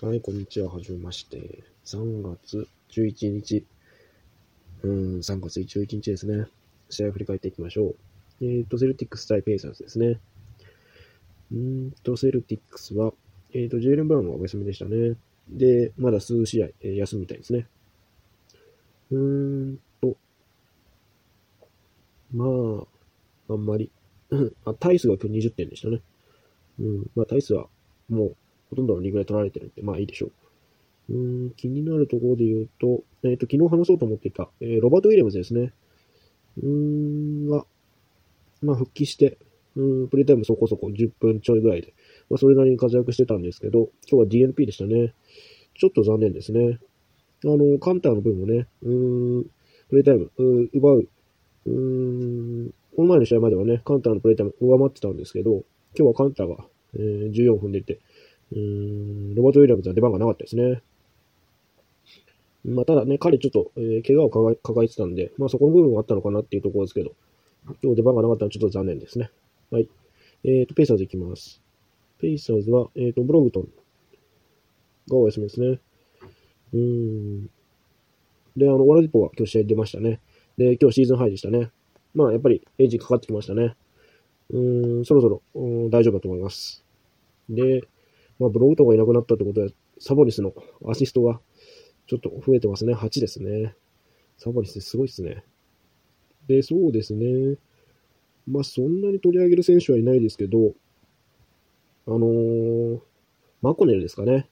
はい、こんにちは。はじめまして。3月11日。うん、3月11日ですね。試合を振り返っていきましょう。えっ、ー、と、セルティックス対ペイサーズですね。うんと、セルティックスは、えっ、ー、と、ジェイレン・ブラウンはお休みでしたね。で、まだ数試合、えー、休みたいですね。うーんと、まあ、あんまり。あ、タイスが今日20点でしたね。うん、まあ、タイスはもう、ほとんどのリーグで取られてるんで、まあいいでしょう。うん、気になるところで言うと、えっ、ー、と、昨日話そうと思っていた、えー、ロバート・ウィリアムズですね。うーん、が、まあ復帰して、うん、プレイタイムそこそこ10分ちょいぐらいで、まあそれなりに活躍してたんですけど、今日は DNP でしたね。ちょっと残念ですね。あの、カンターの分もね、うーん、プレイタイム、う奪う、うーん、この前の試合まではね、カンターのプレイタイム上回ってたんですけど、今日はカンターが、えー、14分出て、うん、ロバート・ウィリアムズは出番がなかったですね。まあ、ただね、彼ちょっと、えー、怪我を抱えてたんで、まあそこの部分はあったのかなっていうところですけど、今日出番がなかったのはちょっと残念ですね。はい。えっ、ー、と、ペイサーズいきます。ペイサーズは、えっ、ー、と、ブログドンがお休みですね。うーん。で、あの、オラディポは今日試合出ましたね。で、今日シーズンハイでしたね。まあ、やっぱりエンジンかかってきましたね。うーん、そろそろ、大丈夫だと思います。で、まあ、ブログとかいなくなったってことは、サボリスのアシストがちょっと増えてますね。8ですね。サボリスすごいですね。で、そうですね。まあ、そんなに取り上げる選手はいないですけど、あのー、マコネルですかね。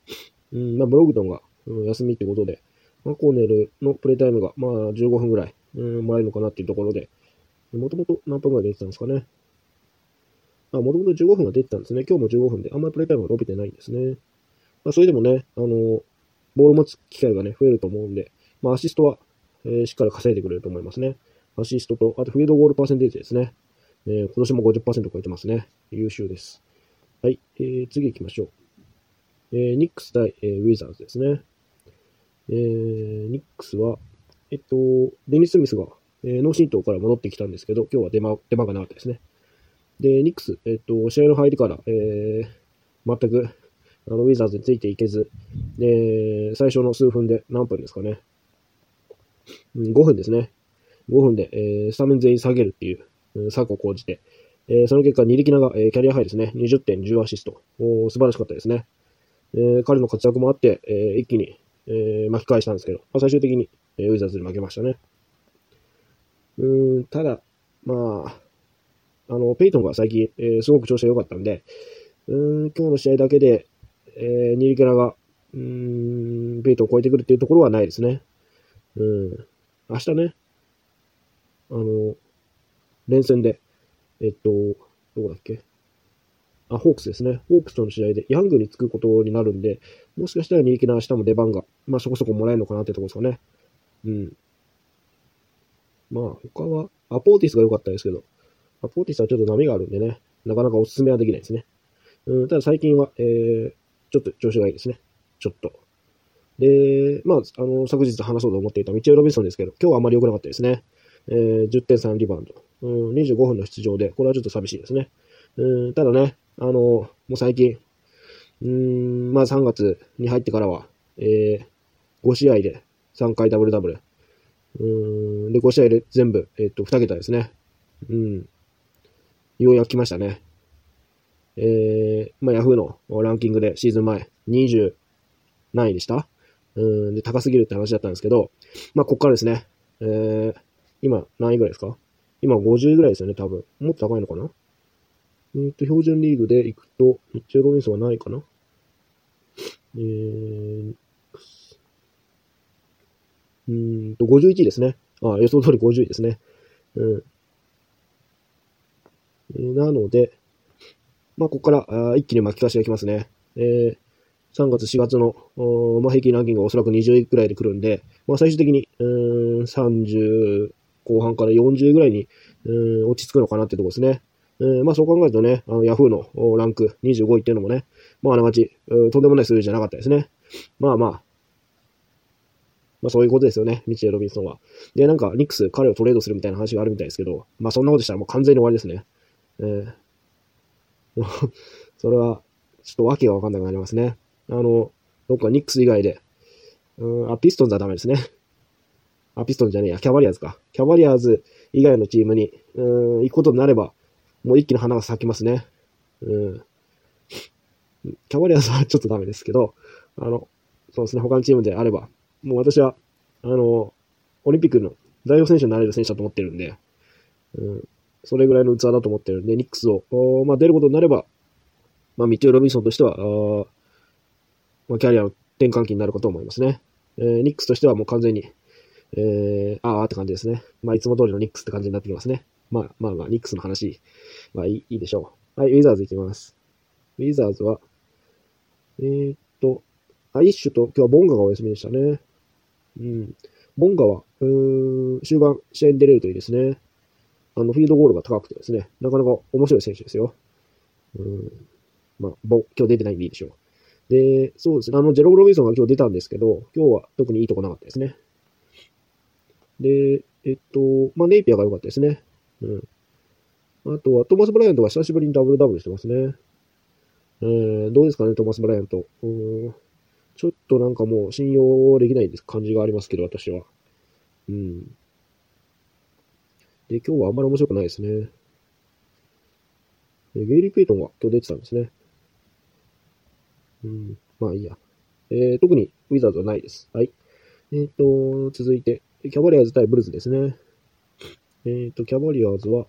うん、まあ、ブログトンが、うん、休みってことで、マコネルのプレイタイムが、まあ、15分ぐらい、うん、もらえるのかなっていうところで、もともと何分ぐらい出てたんですかね。あ、もともと15分が出てたんですね。今日も15分で、あんまりプレイタイムが伸びてないんですね。まあ、それでもね、あの、ボール持つ機会がね、増えると思うんで、まあ、アシストは、えー、しっかり稼いでくれると思いますね。アシストと、あとフィードゴールパーセンテージですね。えー、今年も50%超えてますね。優秀です。はい、えー、次行きましょう。えー、ニックス対、えー、ウィザーズですね。えー、ニックスは、えっと、デニス・スミスが、えー、脳震盪から戻ってきたんですけど、今日は出番出番がなかったですね。で、ニックス、えっと、試合の入りから、えー、全く、あの、ウィザーズについていけず、で、最初の数分で何分ですかね。うん、5分ですね。5分で、えー、スタメン全員下げるっていう、うん、策を講じて、えー、その結果、ニリキナが、えー、キャリアハイですね。20.10アシスト。お素晴らしかったですね。えー、彼の活躍もあって、えー、一気に、えー、巻き返したんですけど、まあ、最終的に、えー、ウィザーズに負けましたね。うん、ただ、まあ、あの、ペイトンが最近、えー、すごく調子が良かったんで、うん、今日の試合だけで、えー、ニリキャラが、うん、ペイトンを超えてくるっていうところはないですね。うん。明日ね、あの、連戦で、えっと、どこだっけ？あ、ホークスですね。ホークスとの試合でヤングにつくことになるんで、もしかしたらニリキャラ明日も出番が、まあそこそこもらえるのかなってところですかね。うん。まあ他は、アポーティスが良かったですけど、まあ、ポーティスはちょっと波があるんでね、なかなかお勧めはできないですね。うん、ただ最近は、えー、ちょっと調子がいいですね。ちょっと。で、まあ、あの、昨日話そうと思っていたミチェル・ロビンソンですけど、今日はあまり良くなかったですね。えー、10.3リバウンド。うん、25分の出場で、これはちょっと寂しいですね。うん、ただね、あの、もう最近、うん、まあ3月に入ってからは、えー、5試合で3回ダブルダブル。うん、で、5試合で全部、えっ、と、2桁ですね。うん。ようやく来ましたね。えー、まあ、ヤフーのランキングでシーズン前、20何位でした？うん、で、高すぎるって話だったんですけど、まあ、こっからですね。えー、今、何位ぐらいですか？今50位ぐらいですよね、多分。もっと高いのかな？えっ、と、標準リーグで行くと、ミッチェ・ロビンソンは何位かな？えー、うんと、51位ですね。あ、予想通り50位ですね。うん。え、なので、まあ、ここからあ一気に巻き返しがきますね。えー、3月、4月の、まあ、平均ランキングがおそらく20位くらいで来るんで、まあ、最終的に、うん、30後半から40位ぐらいに、うん、落ち着くのかなってとこですね。えー、まあそう考えるとね、あの、ヤフーのランク25位っていうのもね、まああながち、とんでもない数字じゃなかったですね。まあまあ、まあそういうことですよね、ミチェル・ロビンソンは。で、なんか、ニックス、彼をトレードするみたいな話があるみたいですけど、まあそんなことしたらもう完全に終わりですね。えー、それは、ちょっと訳がわかんなくなりますね。あの、どっかニックス以外で、うん、あ、ピストンズはダメですね。あ、ピストンじゃねえや、キャバリアーズか。キャバリアーズ以外のチームに、うん、行くことになれば、もう一気に花が咲きますね。うん。キャバリアーズはちょっとダメですけど、あの、そうですね、他のチームであれば、もう私は、あの、オリンピックの代表選手になれる選手だと思ってるんで、うん、それぐらいの器だと思ってるんで、ニックスを、まあ、出ることになれば、まあ、ミテオ・ロビンソンとしては、あまあ、キャリアの転換期になるかと思いますね。えー、ニックスとしてはもう完全に、えー、あーって感じですね。まあ、いつも通りのニックスって感じになってきますね。まあ、まあまあ、ニックスの話はいいいいでしょう。はい、ウィザーズいきます。ウィザーズは、えー、っと、アイッシュと今日はボンガがお休みでしたね。うん。ボンガは、うーん、終盤試合に出れるといいですね。あの、フィールドゴールが高くてですね、なかなか面白い選手ですよ。うん。まあ、今日出てないんでいいでしょう。で、そうですね。あの、ジェロブ・ロビンソンが今日出たんですけど、今日は特にいいとこなかったですね。で、えっと、まあ、ネイピアが良かったですね。うん。あとは、トーマス・ブライアントが久しぶりにダブルダブルしてますね。えー、どうですかね、トーマス・ブライアント。うんちょっとなんかもう信用できない感じがありますけど、私は。うん。で、今日はあんまり面白くないですね。ゲイリー・ペイトンが今日出てたんですね。うん。まあいいや。えー、特にウィザーズはないです。はい。えっ、ー、と、続いて、キャバリアーズ対ブルズですね。えっ、ー、と、キャバリアーズは、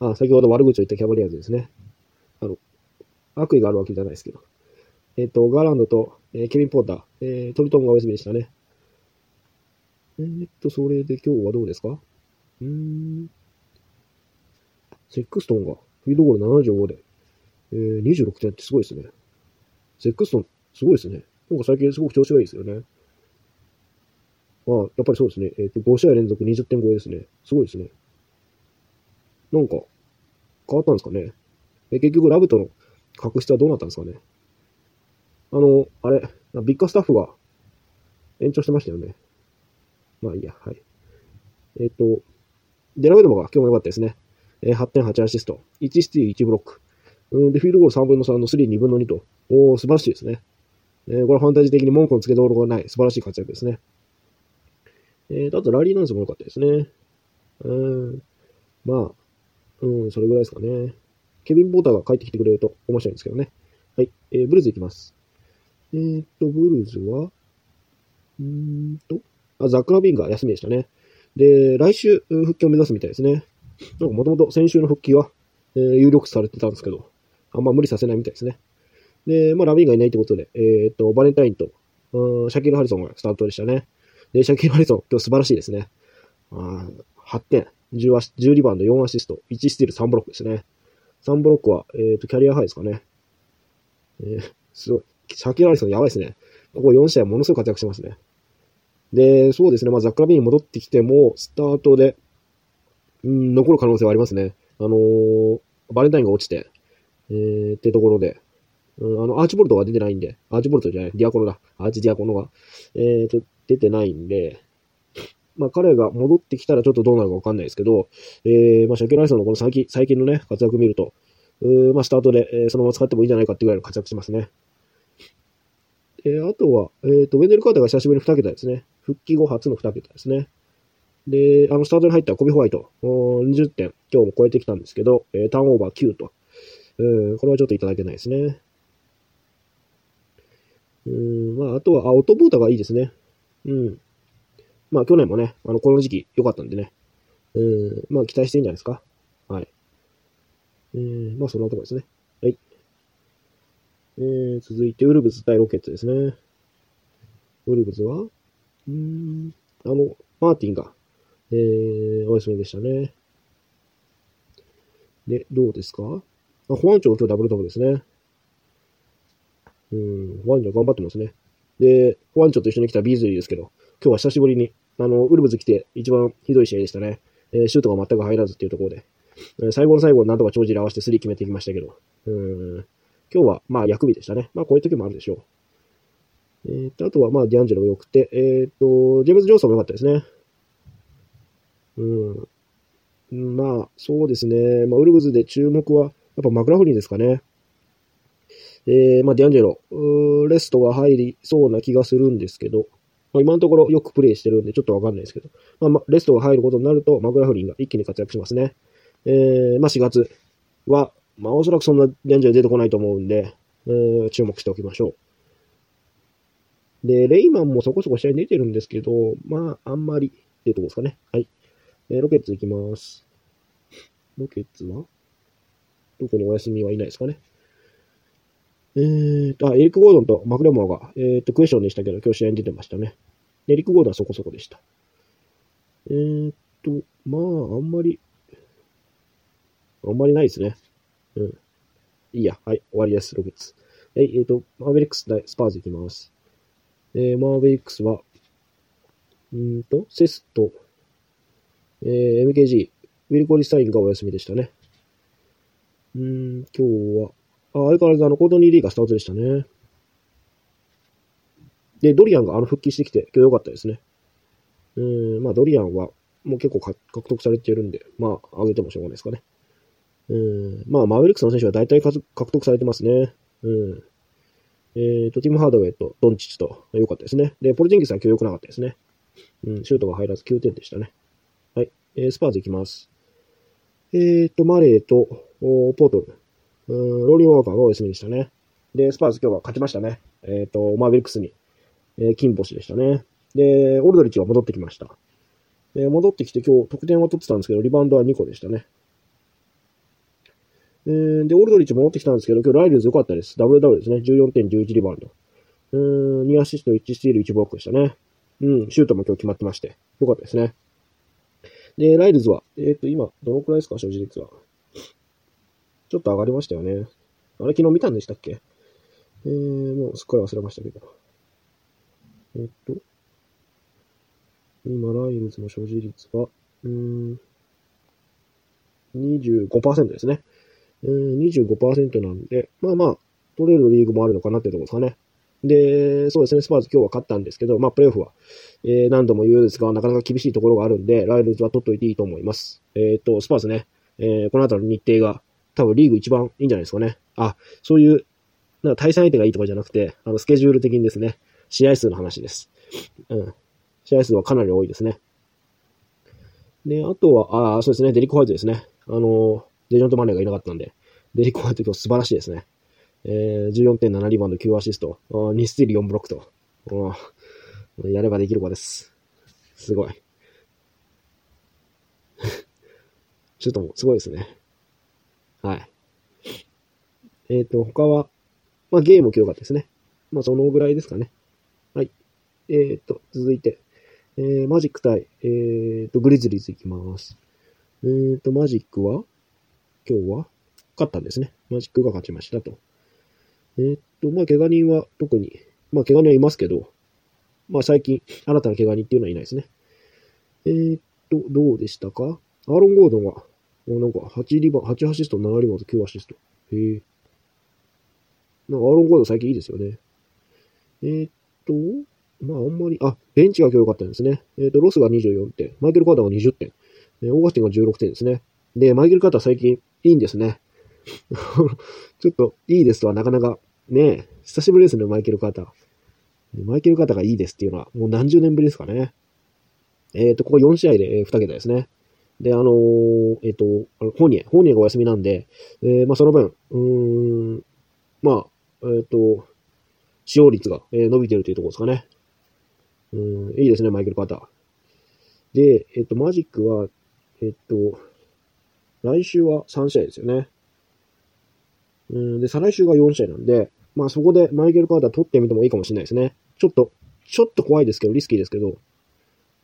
あ、先ほど悪口を言ったキャバリアーズですね。あの、悪意があるわけじゃないですけど。えっ、ー、と、ガーランドと、えー、ケビン・ポーター、えー、トリトンがお休みでしたね。えー、と、それで今日はどうですか？うーん。セックストンがフィードゴール75で、えー、26点ってすごいですね。セックストン、すごいですね。なんか最近すごく調子がいいですよね。ああ、やっぱりそうですね。えっ、ー、と、5試合連続20点超えですね。すごいですね。なんか、変わったんですかね。え、結局、ラブとの確執はどうなったんですかね。あの、あれ、ビッグスタッフが延長してましたよね。まあいいや、はい。えっ、ー、と、デラウェドマが今日も良かったですね。えー、8.8アシスト、1スティー1ブロック。うん、で、フィールドゴール3分の3の3、2分の2と。おー、素晴らしいですね。えー、これファンタジー的に文句の付けどころがない素晴らしい活躍ですね。えー、あと、ラリーナンスも良かったですね。うん、まあ、うん、それぐらいですかね。ケビン・ボーターが帰ってきてくれると面白いんですけどね。はい、えー、ブルーズいきます。えー、っと、ブルーズは、うーと、あ、ザック・ラビンが休みでしたね。で、来週復帰を目指すみたいですね。なんかもともと先週の復帰は、えー、有力視されてたんですけど、あんま無理させないみたいですね。で、まあ、ラビンがいないってことで、えー、っと、バレンタインと、うん、シャキル・ハリソンがスタートでしたね。で、シャキル・ハリソン、今日素晴らしいですね。あ8点、10, アシ10リバウンド、4アシスト、1スティール、3ブロックですね。3ブロックは、えー、っと、キャリアハイですかね。えー、すごい。シャキル・ハリソンやばいですね。ここ4試合ものすごい活躍してますね。で、そうですね。まあ、ザックラビーン戻ってきても、スタートで、うん、残る可能性はありますね。あのー、バレンタインが落ちて、えー、ってところで、うん、あの、アーチボルトが出てないんで、アーチボルトじゃない、ディアコノだ。アーチディアコノが、えーと、出てないんで、まあ、彼が戻ってきたらちょっとどうなるかわかんないですけど、えー、まあ、シャキルハリソンのこの最近、最近のね、活躍見ると、うまあ、スタートで、えー、そのまま使ってもいいんじゃないかってぐらいの活躍しますね。えー、あとは、えっ、ー、と、ウェンデル・カーターが久しぶりに2桁ですね。復帰後初の2桁ですね。で、あの、スタートに入ったコビ・ホワイト、20点、今日も超えてきたんですけど、えー、ターンオーバー9と。うん、これはちょっといただけないですね。うん、まあ、あとは、あ、オトボータがいいですね。うん。まあ、去年もね、あの、この時期良かったんでね。うん、まあ、期待していいんじゃないですか。はい。うん、まあ、そんなとこですね。はい。えー、続いて、ウルブズ対ロケッツですね。ウルブズはうん、あの、マーティンが、えー、お休みでしたね。で、どうですか？あ、保安庁今日ダブルダブルですね。うん、保安庁頑張ってますね。で、保安庁と一緒に来たビーズリーですけど、今日は久しぶりに、あの、ウルブズ来て一番ひどい試合でしたね。えー、シュートが全く入らずっていうところで、え、最後の最後なんとか帳尻合わせてスリー決めてきましたけど、うん、今日はまあ役日でしたね。まあこういう時もあるでしょう。えー、と、あとは、まあ、ディアンジェロが良くて、えっ、と、ジェームズ・ジョンソンも良かったですね。うん。まあ、そうですね。まあ、ウルブズで注目は、やっぱマクラフリンですかね。えー、まあ、ディアンジェロ、レストが入りそうな気がするんですけど、まあ、今のところよくプレイしてるんでちょっとわかんないですけど、まあ、まあ、レストが入ることになると、マクラフリンが一気に活躍しますね。えー、まあ、4月は、まあ、おそらくそんなディアンジェロ出てこないと思うんで、えー、注目しておきましょう。で、レイマンもそこそこ試合に出てるんですけど、まあ、あんまりっていうとこですかね。はい。えー、ロケッツ行きます。ロケッツは特にお休みはいないですかね。えーと、あ、エリック・ゴードンとマクレモアが、えーと、クエスチョンでしたけど、今日試合に出てましたね。エリック・ゴードンはそこそこでした。えーと、まあ、あんまり、あんまりないですね。うん。いいや。はい、終わりです、ロケッツ。はい、えっ、ー、と、マーベリックス対スパーズいきます。えー、マーベリックスは、うんと、セスと、えー、MKG、ウィル・コリスタインがお休みでしたね。うん、今日は、あ相変わらずあの、コートニー・リーがスタートでしたね。で、ドリアンがあの復帰してきて、今日良かったですね。うん、まあドリアンはもう結構獲得されてるんで、まあ上げてもしょうがないですかね。うん、まあマーベリックスの選手は大体獲得されてますね。うん。えっ、ー、と、ティム・ハードウェイとドンチッチと良かったですね。で、ポルジンギスは今日良くなかったですね。うん、シュートが入らず9点でしたね。はい。えー、スパーズいきます。えっ、ー、と、マレーと、ポートル。うん、ロニー・ウォーカーがお休みでしたね。で、スパーズ今日は勝ちましたね。えっ、と、マーベリックスに、え、金星でしたね。で、オルドリッチが戻ってきました。え、戻ってきて今日得点は取ってたんですけど、リバウンドは2個でしたね。えー、で、オルドリッチ戻ってきたんですけど、今日ライルズ良かったです。ダブルダブルですね。14.11リバウンド。うん、2アシスト、1スティール、1ブロックでしたね。うん、シュートも今日決まってまして。良かったですね。で、ライルズは、えっ、ー、と、今、どのくらいですか、所持率は。ちょっと上がりましたよね。あれ、昨日見たんでしたっけ？えー、もうすっかり忘れましたけど。えっと、今、ライルズの所持率は、うーん、25%ですね。うん、25%なんで、まあまあ、取れるリーグもあるのかなってとこですかね。で、そうですね、スパーズ今日は勝ったんですけど、まあ、プレイオフは、えー、何度も言うんですが、なかなか厳しいところがあるんで、ライルズは取っといていいと思います。えっ、と、スパーズね、えー、この後の日程が、多分リーグ一番いいんじゃないですかね。あ、そういう、なんか対戦相手がいいとかじゃなくて、あの、スケジュール的にですね、試合数の話です。うん。試合数はかなり多いですね。で、あとは、ああそうですね、デリック・ホワイトですね。あの、デジョント・マネーがいなかったんで、デリック・ホワイト今日素晴らしいですね。えー、14.7リバウンド9アシスト、2スティール4ブロックと、やればできる子です。すごい。ちょっともすごいですね。はい。えっ、ー、と、他は、まあゲームも良かったですね。まあそのぐらいですかね。はい。えっ、ー、と、続いて、えー、マジック対、えっ、ー、と、グリズリーズいきます。えっ、ー、と、マジックは、今日は、勝ったんですね。マジックが勝ちましたと。えー、っと、まあ、怪我人は特に、まあ、怪我人はいますけど、まあ、最近、新たな怪我人っていうのはいないですね。えー、っと、どうでしたか？アーロン・ゴードンは、もうなんか、8リバ、8アシスト、7リバウンド、9アシスト。へえ。なんか、アーロン・ゴードン最近いいですよね。えー、っと、まあ、あんまり、あ、ベンチが今日良かったんですね。え、っと、ロスが24点、マイケル・カーターが20点、えー、オーガスティンが16点ですね。で、マイケル・カーター最近いいんですね。ちょっと、いいですとはなかなかね、久しぶりですね、マイケル・カーター。マイケル・カーターがいいですっていうのは、もう何十年ぶりですかね。えっ、ー、と、ここ4試合で2桁ですね。で、あのー、えっ、ー、と、ホーニエ、ホーニエがお休みなんで、えー、まあ、その分、うーん、まあ、えっ、と、使用率が、え伸びてるというところですかね。うん、いいですね、マイケル・カーター。で、えっ、と、マジックは、えっ、と、来週は3試合ですよね。うん、で、再来週が4試合なんで、まあそこでマイケル・カーター取ってみてもいいかもしれないですね。ちょっと、ちょっと怖いですけど、リスキーですけど、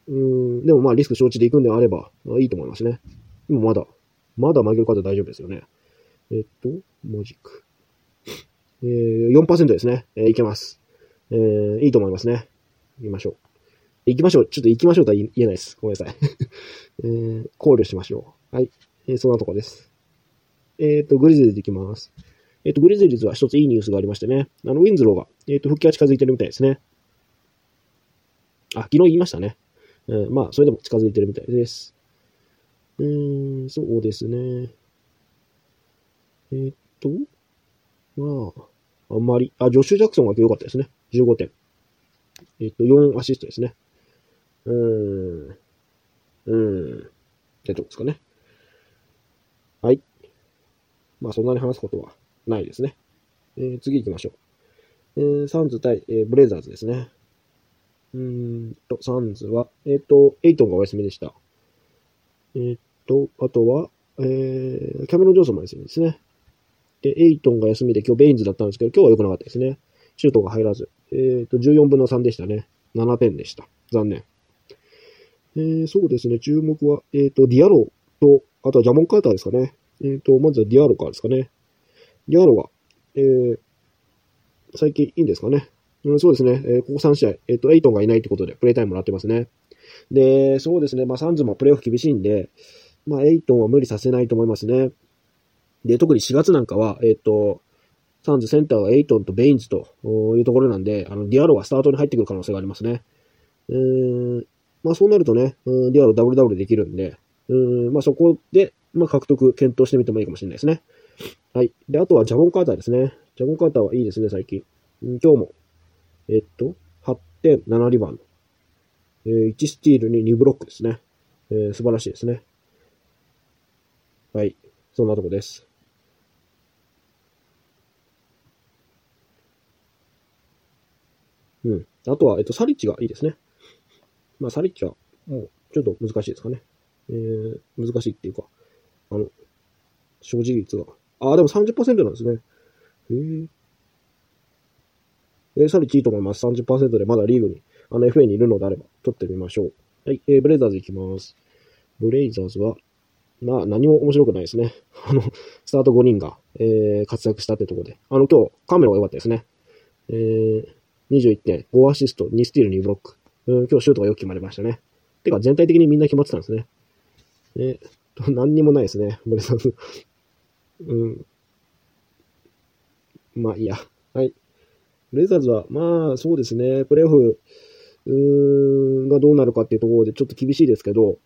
うん、でもまあリスク承知で行くんであれば、まあ、いいと思いますね。でもまだ、まだマイケル・カーター大丈夫ですよね。えっと、マジック。えー、4%ですね。えー、いけます。えー、いいと思いますね。行きましょう。行きましょう。ちょっと行きましょうとは言えないです。ごめんなさい。えー、考慮しましょう。はい。えー、そんなとこです。えっ、ー、と、グリズリーで行きます。えっ、と、グリズリーズは一ついいニュースがありましてね。あの、ウィンズローが、えっ、と、復帰は近づいてるみたいですね。あ、昨日言いましたね。うん、まあ、それでも近づいてるみたいです。うーん、そうですね。えっと、まあ、あんまり、あ、ジョシュ・ジャクソンが良かったですね。15点。えっと、4アシストですね。うーん。うーん。ってとこですかね。はい。まあ、そんなに話すことはないですね。えー、次行きましょう。えー、サンズ対、えー、ブレイザーズですね。うーんと、サンズは、えっ、と、エイトンがお休みでした。えっ、と、あとは、えー、キャメロン・ジョンソンも休みですね。で、エイトンが休みで今日ベインズだったんですけど、今日は良くなかったですね。シュートが入らず。えっ、ー、と、14分の3でしたね。7点でした。残念。えー、そうですね。注目は、えっ、ー、と、ディアローと、あとはジャボン・カーターですかね。えっ、ー、と、まずはディアロからですかね。ディアロが、えー、最近いいんですかね。うん、そうですね。えー、ここ3試合、えっ、と、エイトンがいないってことで、プレイタイムもらってますね。で、そうですね。まあ、サンズもプレイオフ厳しいんで、まあ、エイトンは無理させないと思いますね。で、特に4月なんかは、えっ、と、サンズセンターはエイトンとベインズというところなんで、あの、ディアロがスタートに入ってくる可能性がありますね。えー、まあそうなるとね、うん、ディアロダブルダブルできるんで、うん、まあそこで、まあ獲得検討してみてもいいかもしれないですね。はい。で、あとはジャボンカーターですね。ジャボンカーターはいいですね、最近。うん、今日も、えっと、8.7リバウンド。えー、1スティールに2ブロックですね。えー、素晴らしいですね。はい。そんなとこです。うん。あとは、えっと、サリッチがいいですね。まあ、サリッチは、もう、ちょっと難しいですかね。えー、難しいっていうか、あの、正直率が。あ、でも30%なんですね。へえ。えー、サリッチいいと思います。30%でまだリーグに、あの FA にいるのであれば、取ってみましょう。はい、えー、ブレイザーズいきます。ブレイザーズは、まあ、何も面白くないですね。あの、スタート5人が、えー、活躍したってとこで。あの、今日、カメラが良かったですね。えー、21点、5アシスト、2スティール、2ブロック。うん、今日シュートがよく決まりましたね。てか、全体的にみんな決まってたんですね。えー、何にもないですね、ブレザーズ。うん。まあ、いいや。はい。ブレザーズは、まあ、そうですね、プレイオフ、うーん、がどうなるかっていうところでちょっと厳しいですけど、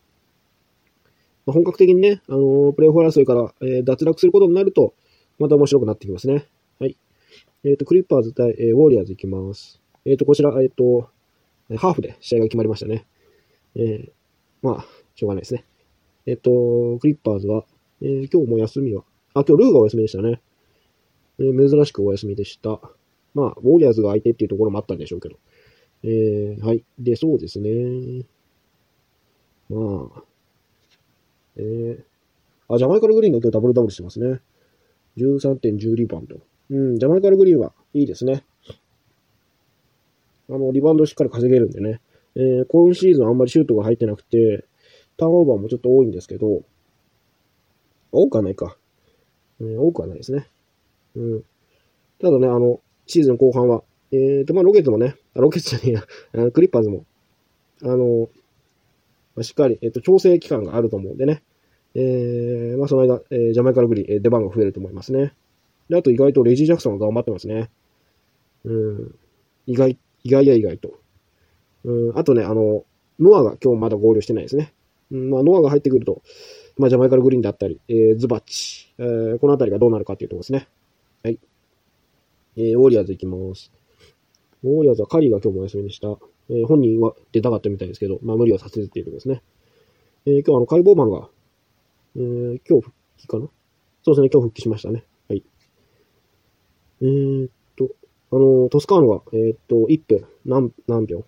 まあ、本格的にね、あのー、プレイオフ争いから、えー、脱落することになると、また面白くなってきますね。はい。えっ、ー、と、クリッパーズ対、えー、ウォーリアーズいきます。えっ、と、こちら、えっ、と、ハーフで試合が決まりましたね。えー、まあ、しょうがないですね。えっ、と、クリッパーズは、えー、今日も休みは、あ、今日ルーがお休みでしたね。えー、珍しくお休みでした。まあ、ウォリアーズが相手っていうところもあったんでしょうけど。えー、はい。で、そうですね。まあ、えー、あ、ジャマイカルグリーンが今日ダブルダブルしてますね。13.10リバウンド。うん、ジャマイカルグリーンはいいですね。あの、リバウンドしっかり稼げるんでね。えー、今シーズンあんまりシュートが入ってなくて、ターンオーバーもちょっと多いんですけど、多くはないか。うん、多くはないですね。うん。ただね、あの、シーズン後半は、えーと、まあ、ロケッツもね、ロケッツじゃねえや、クリッパーズも、あの、まあ、しっかり、えっ、ー、と、調整期間があると思うんでね。えー、まあ、その間、えー、ジャマイカルグリーン、出番が増えると思いますね。で、あと意外とレジー・ジャクソンが頑張ってますね。うん。意外、意外や意外と。うん。あとね、あの、ノアが今日まだ合流してないですね。うん、まあ、ノアが入ってくると、まあ、ジャマイカルグリーンだったり、えー、ズバッチ、えー、このあたりがどうなるかっていうところですね。はい。えー、ウォリアーズ行きます。ウォリアーズはカリーが今日もお休みでした。えー、本人は出たかったみたいですけど、まあ、無理はさせずっていうところですね。えー、今日あの、解剖マンが、えー、今日復帰かな？そうですね、今日復帰しましたね。はいえー、っと、あの、トスカーノが、えー、っと、1分、何、何秒？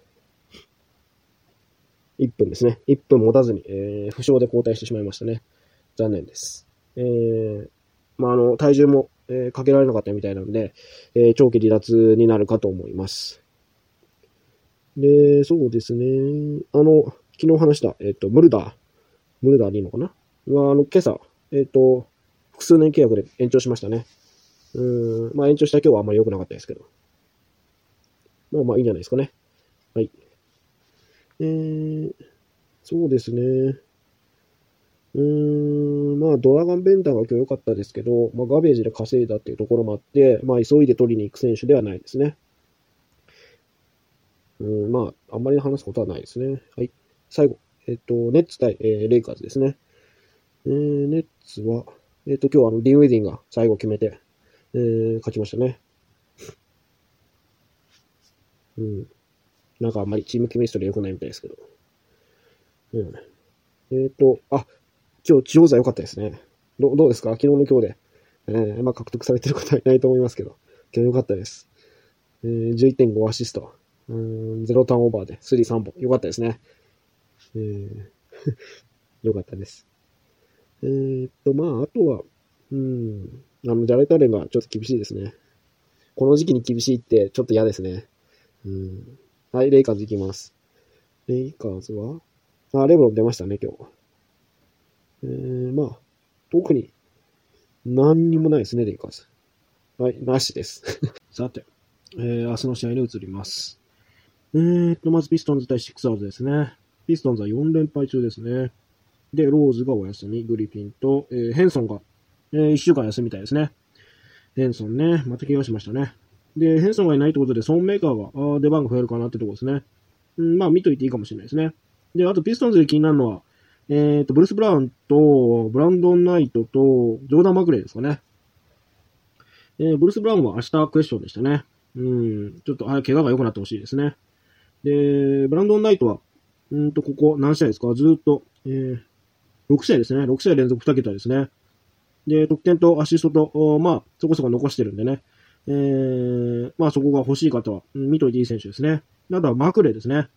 ?1 分ですね。1分持たずに、えー、負傷で交代してしまいましたね。残念です。えー、まあ、あの、体重も、えー、かけられなかったみたいなので、えー、長期離脱になるかと思います。で、そうですね。あの、昨日話した、えっ、と、ムルダー。ムルダーでいいのかな？は、あの、今朝、えっ、と、複数年契約で延長しましたね。うん、まあ延長した今日はあんまり良くなかったですけど。まあまあいいんじゃないですかね。はい。えー、そうですね。うーん、まあドラガンベンダーが今日良かったですけど、まあガベージで稼いだっていうところもあって、まあ急いで取りに行く選手ではないですね。うん、まあ、あんまり話すことはないですね。はい。最後。えっと、ネッツ対、えー、レイカーズですね。えー、ネッツは、えっと、今日はあの、ディンウェディンが最後決めて、えー、勝ちましたね。うん。なんかあんまりチームケミストリー良くないみたいですけど。うん。えっ、ー、と、あ、今日地方座良かったですね。どどうですか？昨日の今日で。えー、まあ獲得されてる方はいないと思いますけど。今日良かったです。えー、11.5アシスト。うん、0ターンオーバーで、スリー3本。良かったですね。えー、良かったです。えー、っと、まあ、あとは、うん、あの、ジャレタレンがちょっと厳しいですね。この時期に厳しいってちょっと嫌ですね。うん。はい、レイカーズ行きます。レイカーズはあ、レブロン出ましたね、今日。えー、まあ、特に何にもないですね、レイカーズ。はい、なしです。さて、えー、明日の試合に移ります。えーと、まずピストンズ対シックサーズですね。ピストンズは4連敗中ですね。で、ローズがお休み、グリフィンと、えー、ヘンソンが、えー、1週間休みみたいですね。ヘンソンね、また怪我しましたね。で、ヘンソンがいないってことで、ソン・メイカーが、出番が増えるかなってとこですね。うん、まあ見といていいかもしれないですね。で、あとピストンズで気になるのは、えっ、ー、と、ブルース・ブラウンと、ブランドン・ナイトと、ジョーダン・マクレイですかね。えー、ブルース・ブラウンは明日クエスチョンでしたね。うん、ちょっと、怪我が良くなってほしいですね。で、ブランドン・ナイトは、うんと、ここ何試合ですか？ずっと、えー、6試合ですね。6試合連続2桁ですね。で、得点とアシストと、まあ、そこそこ残してるんでね。えー、まあそこが欲しい方は、見といていい選手ですね。あとはマクレーですね。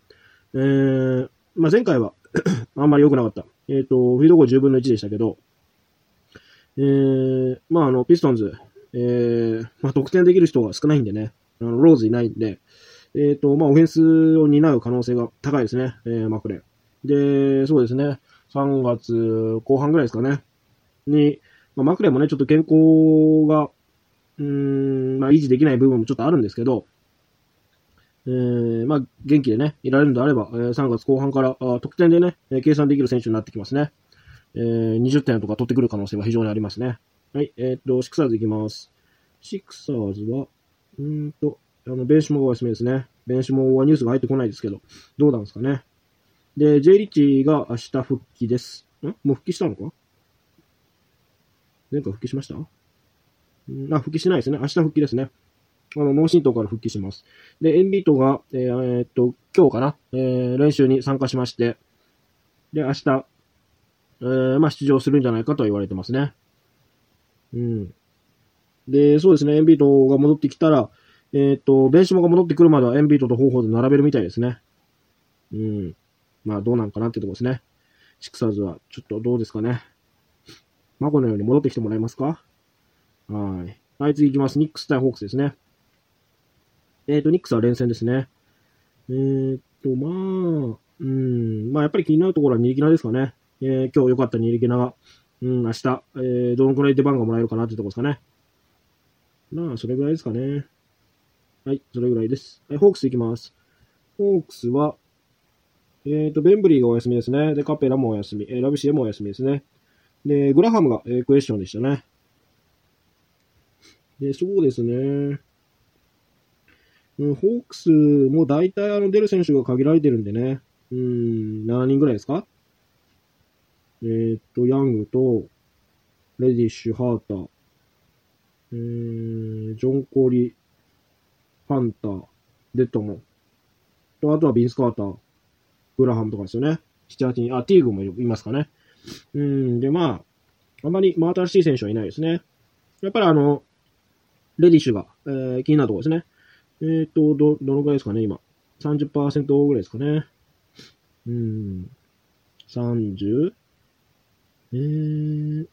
えー、まあ前回は あんまり良くなかった。えっ、ー、と、フィードゴー10分の1でしたけど、えー、まああの、ピストンズ、えー、まあ得点できる人が少ないんでね、あの、ローズいないんで、えっ、ー、と、まあオフェンスを担う可能性が高いですね、えー、マクレー。で、そうですね、3月後半ぐらいですかね、に、まあ、マクレーもね、ちょっと健康がうん、まあ、維持できない部分もちょっとあるんですけど、えー、まあ、元気でね、いられるのであれば、えー、3月後半からあ得点でね、えー、計算できる選手になってきますね。えー、20点とか取ってくる可能性は非常にありますね。はい、えー、っと、シクサーズいきます。シクサーズは、うんと、あの、ベンシモがお休みですね。ベンシモはニュースが入ってこないですけど、どうなんですかね。で、J リッチが明日復帰です。ん？もう復帰したのか？前回復帰しました？あ、復帰しないですね。明日復帰ですね。あの、脳震盪から復帰します。で、エンビートが、えー、えー、っと、今日かな、えー、練習に参加しまして、で、明日、えー、まあ、出場するんじゃないかと言われてますね。うん。で、そうですね、エンビートが戻ってきたら、え、っと、ベンシモが戻ってくるまではエンビートと方法で並べるみたいですね。うん。まあ、どうなんかなってとこですね。シクサーズは、ちょっとどうですかね。マコのように戻ってきてもらえますか？はい。はい、次行きます。ニックス対ホークスですね。えっ、ー、と、ニックスは連戦ですね。えっ、ー、と、まあ、うん、まあ、やっぱり気になるところはニリキナですかね。えー、今日良かったニリキナが、うん、明日、えー、どのくらい出番がもらえるかなっていうとこですかね。まあ、それぐらいですかね。はい、それぐらいです。はい、ホークス行きます。ホークスは、えっ、ー、と、ベンブリーがお休みですね。で、カペラもお休み。えー、ラビシエもお休みですね。で、グラハムが、えー、クエスチョンでしたね。で、そうですね。うん、ホークスも大体あの出る選手が限られてるんでね。うん、何人ぐらいですか？えー、っと、ヤングと、レディッシュ、ハーター、えー、ジョン・コーリ、ファンター、デッドモン。と、あとはビンス・カーター、グラハムとかですよね。7、8人、あ、ティーグもいますかね。うん、で、まあ、あまり、まあ、新しい選手はいないですね。やっぱりあの、レディッシュが、えー、気になるところですね。えっ、ー、と、ど、どのくらいですかね、今。30%ぐらいですかね。うん。30? えー、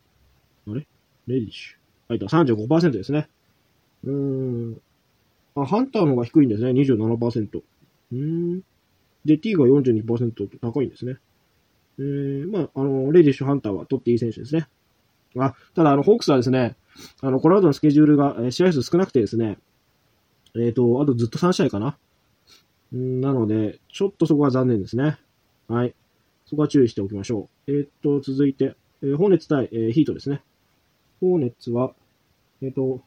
あれ？レディッシュ。はい、35%ですね。うん。あ、ハンターの方が低いんですね。27%。うん。で、T が42%と高いんですね。えー、まあ、あの、レディッシュ、ハンターは取っていい選手ですね。あ、ただ、あの、ホークスはですね、あの、この後のスケジュールが、え、試合数少なくてですね、えっ、ー、と、あとずっと3試合かな。なので、ちょっとそこは残念ですね。はい。そこは注意しておきましょう。えっ、ー、と、続いて、えー、ホーネッツ対、えー、ヒートですね。ホーネッツは、えっ、ー、と、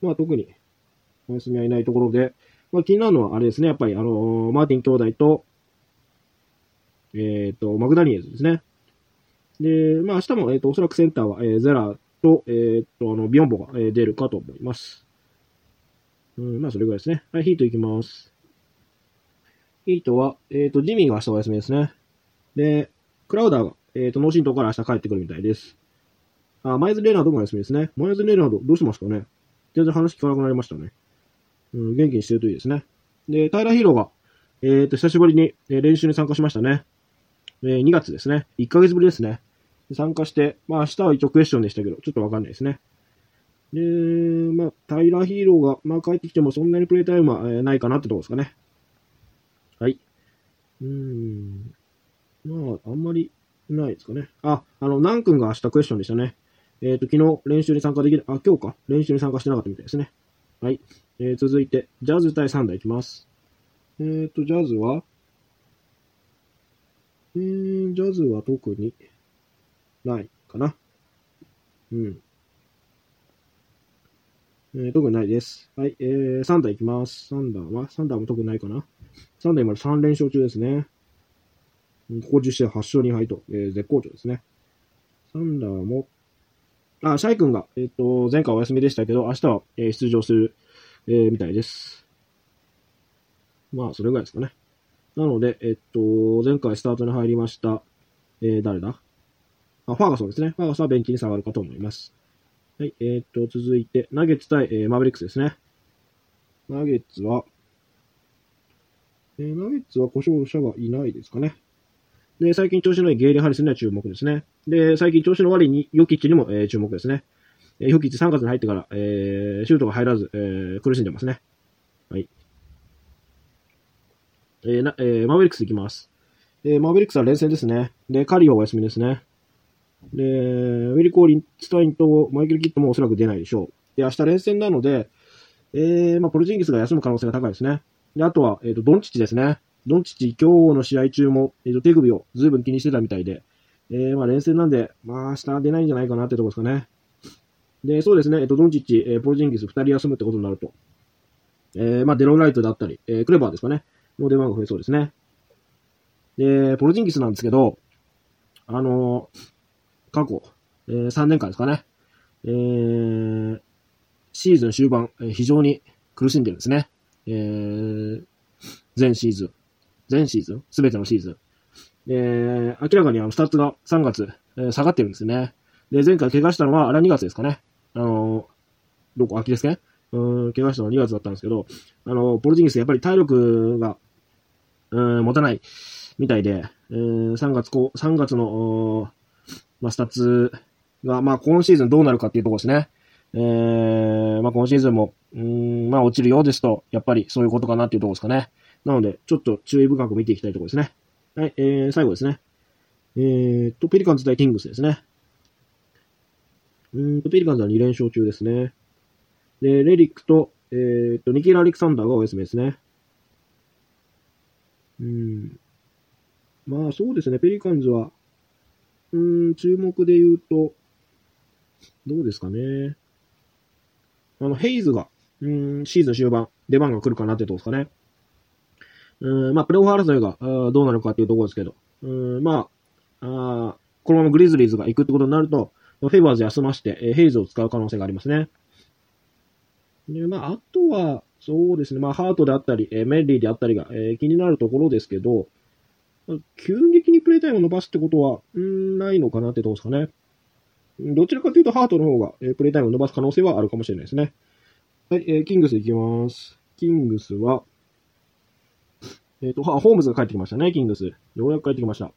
まあ特に、お休みはいないところで、まあ気になるのはあれですね。やっぱり、あの、マーティン兄弟と、えっ、と、マグダニエズですね。で、まあ明日も、えっ、と、おそらくセンターは、え、ゼラと、え、っと、あの、ビヨンボが、出るかと思います。うん、まあ、それぐらいですね。はい、ヒートいきます。ヒートは、えっ、と、ジミーが明日お休みですね。で、クラウダーが、えっ、と、脳震盪から明日帰ってくるみたいです。あ、マイズ・レーナードもお休みですね。マイズ・レーナード、どうしますかね？全然話聞かなくなりましたね。うん、元気にしてるといいですね。で、タイラ・ヒーローが、えっ、と、久しぶりに、え練習に参加しましたね。えー、2月ですね。1ヶ月ぶりですね。参加して、まあ明日は一応クエスチョンでしたけど、ちょっとわかんないですね。で、まあ、タイラー・ヒーローが、まあ帰ってきてもそんなにプレイタイムは、えー、ないかなってとこですかね。はい。うーん。まあ、あんまりないですかね。あ、あの、ナン君が明日クエスチョンでしたね。えっ、ー、と、昨日練習に参加できる、あ、今日か練習に参加してなかったみたいですね。はい。えー、続いて、ジャズ対サンダーいきます。えっ、ー、と、ジャズは、えー、ジャズは特にないかな。うん。えー、特にないです。はい、えー、サンダーいきます。サンダーは、サンダーも特にないかな。サンダー今3連勝中ですね。ここ10試合8勝2敗と、えー、絶好調ですね。サンダーも、あ、シャイ君が、えっ、ー、と、前回お休みでしたけど、明日は、えー、出場する、えー、みたいです。まあ、それぐらいですかね。なので、えっと、前回スタートに入りました、えー、誰だ？あ、ファーガソンですね。ファーガソンはベンチに下がるかと思います。はい、えー、っと、続いて、ナゲッツ対、えー、マーベリックスですね。ナゲッツは、えー、ナゲッツは故障者がいないですかね。で、最近調子のいいゲイリー・ハリスには注目ですね。で、最近調子の悪いにヨキッチにも、えー、注目ですね。えー、ヨキッチ3月に入ってから、えー、シュートが入らず、えー、苦しんでますね。はい。えー、な、えー、マーベリックス行きます。えー、マーベリックスは連戦ですね。で、カリーはお休みですね。で、ウィリコー・リンスタインとマイケル・キットもおそらく出ないでしょう。で、明日連戦なので、えー、まあ、ポルジンギスが休む可能性が高いですね。で、あとは、えっ、ー、と、ドンチッチですね。ドンチッチ、今日の試合中も、えっ、ー、と、手首をずいぶん気にしてたみたいで、えー、まあ、連戦なんで、まあ、明日出ないんじゃないかなってとこですかね。で、そうですね、えっ、と、ドンチッチ、えー、ポルジンギス二人休むってことになると、えー、まあ、デロンライトだったり、えー、クレバーですかね。の出番が増えそうですね。で、ポルジンギスなんですけど、あのー、過去、えー、3年間ですかね。えー、シーズン終盤、えー、非常に苦しんでるんですね。えー、全シーズン。全シーズン？すべてのシーズン。えー、明らかにあの、スタッツが3月、えー、下がってるんですね。で、前回怪我したのは、あれは2月ですかね。あのー、どこ、秋ですね。うん、怪我したのは2月だったんですけど、あの、ポルジンギスやっぱり体力が、うん、持たないみたいで、えー、3月こう、3月の、まあ、スタッツが、まあ、今シーズンどうなるかっていうところですね。えー、まあ、今シーズンも、うん、まあ、落ちるようですと、やっぱりそういうことかなっていうところですかね。なので、ちょっと注意深く見ていきたいところですね。はい、えー、最後ですね。えー、と、ペリカンズ対キングスですね。うんと、ペリカンズは2連勝中ですね。で、レディックと、えー、と、ニキール・アレクサンダーがお休みですね。うん。まあ、そうですね。ペリカンズは、うん、注目で言うと、どうですかね。あの、ヘイズが、うん、シーズン終盤、出番が来るかなってとこですかね。うん、まあ、プレオフ争いがあどうなるかっていうところですけど、うん、まあ、あこのままグリズリーズが行くってことになると、フェイバーズ休まして、えヘイズを使う可能性がありますね。で、まあ、あとは、そうですね、まあ、ハートであったり、えメリーであったりが、えー、気になるところですけど、急激にプレイタイムを伸ばすってことは、んないのかなってとこですかね。どちらかというと、ハートの方が、えー、プレイタイムを伸ばす可能性はあるかもしれないですね。はい、えー、キングスいきます。キングスは、えっ、ー、と、ホームズが帰ってきましたね、キングス。ようやく帰ってきました。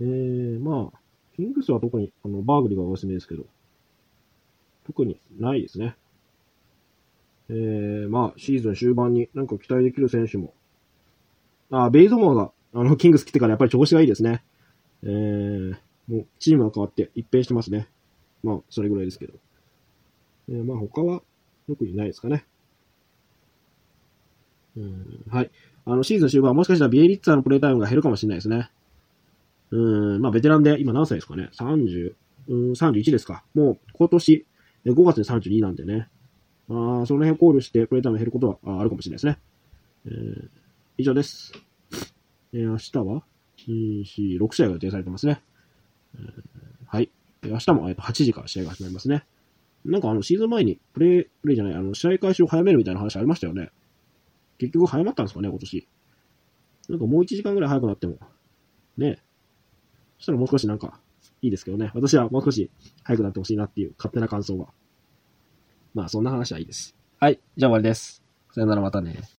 えー、まあ、キングスは特に、あの、バーグリーがおすすめですけど、特にないですね。えー、まあ、シーズン終盤になんか期待できる選手も、あ、ベイゾモアがあの、キングス来てからやっぱり調子がいいですね。えー、もう、チームが変わって一変してますね。まあ、それぐらいですけど。えー、まあ、他は、特にないですかね。うん、はい。あの、シーズン終盤もしかしたらビエリッツァのプレイタイムが減るかもしれないですね。うん、まあ、ベテランで、今何歳ですかね ?30、うん、31ですか。もう、今年、5月に32なんでね。ああ、その辺考慮してプレイタイム減ることはあるかもしれないですね。えー、以上です。えー、明日は、4、6試合が予定されてますね。はい。明日も、えー、8時から試合が始まりますね。なんかあの、シーズン前に、プレイ、プレイじゃない、あの、試合開始を早めるみたいな話ありましたよね。結局早まったんですかね、今年。なんかもう1時間ぐらい早くなっても、ねそしたらもう少しなんか、いいですけどね。私はもう少し早くなってほしいなっていう勝手な感想が。まあ、そんな話はいいです。はい。じゃあ終わりです。さよならまたね。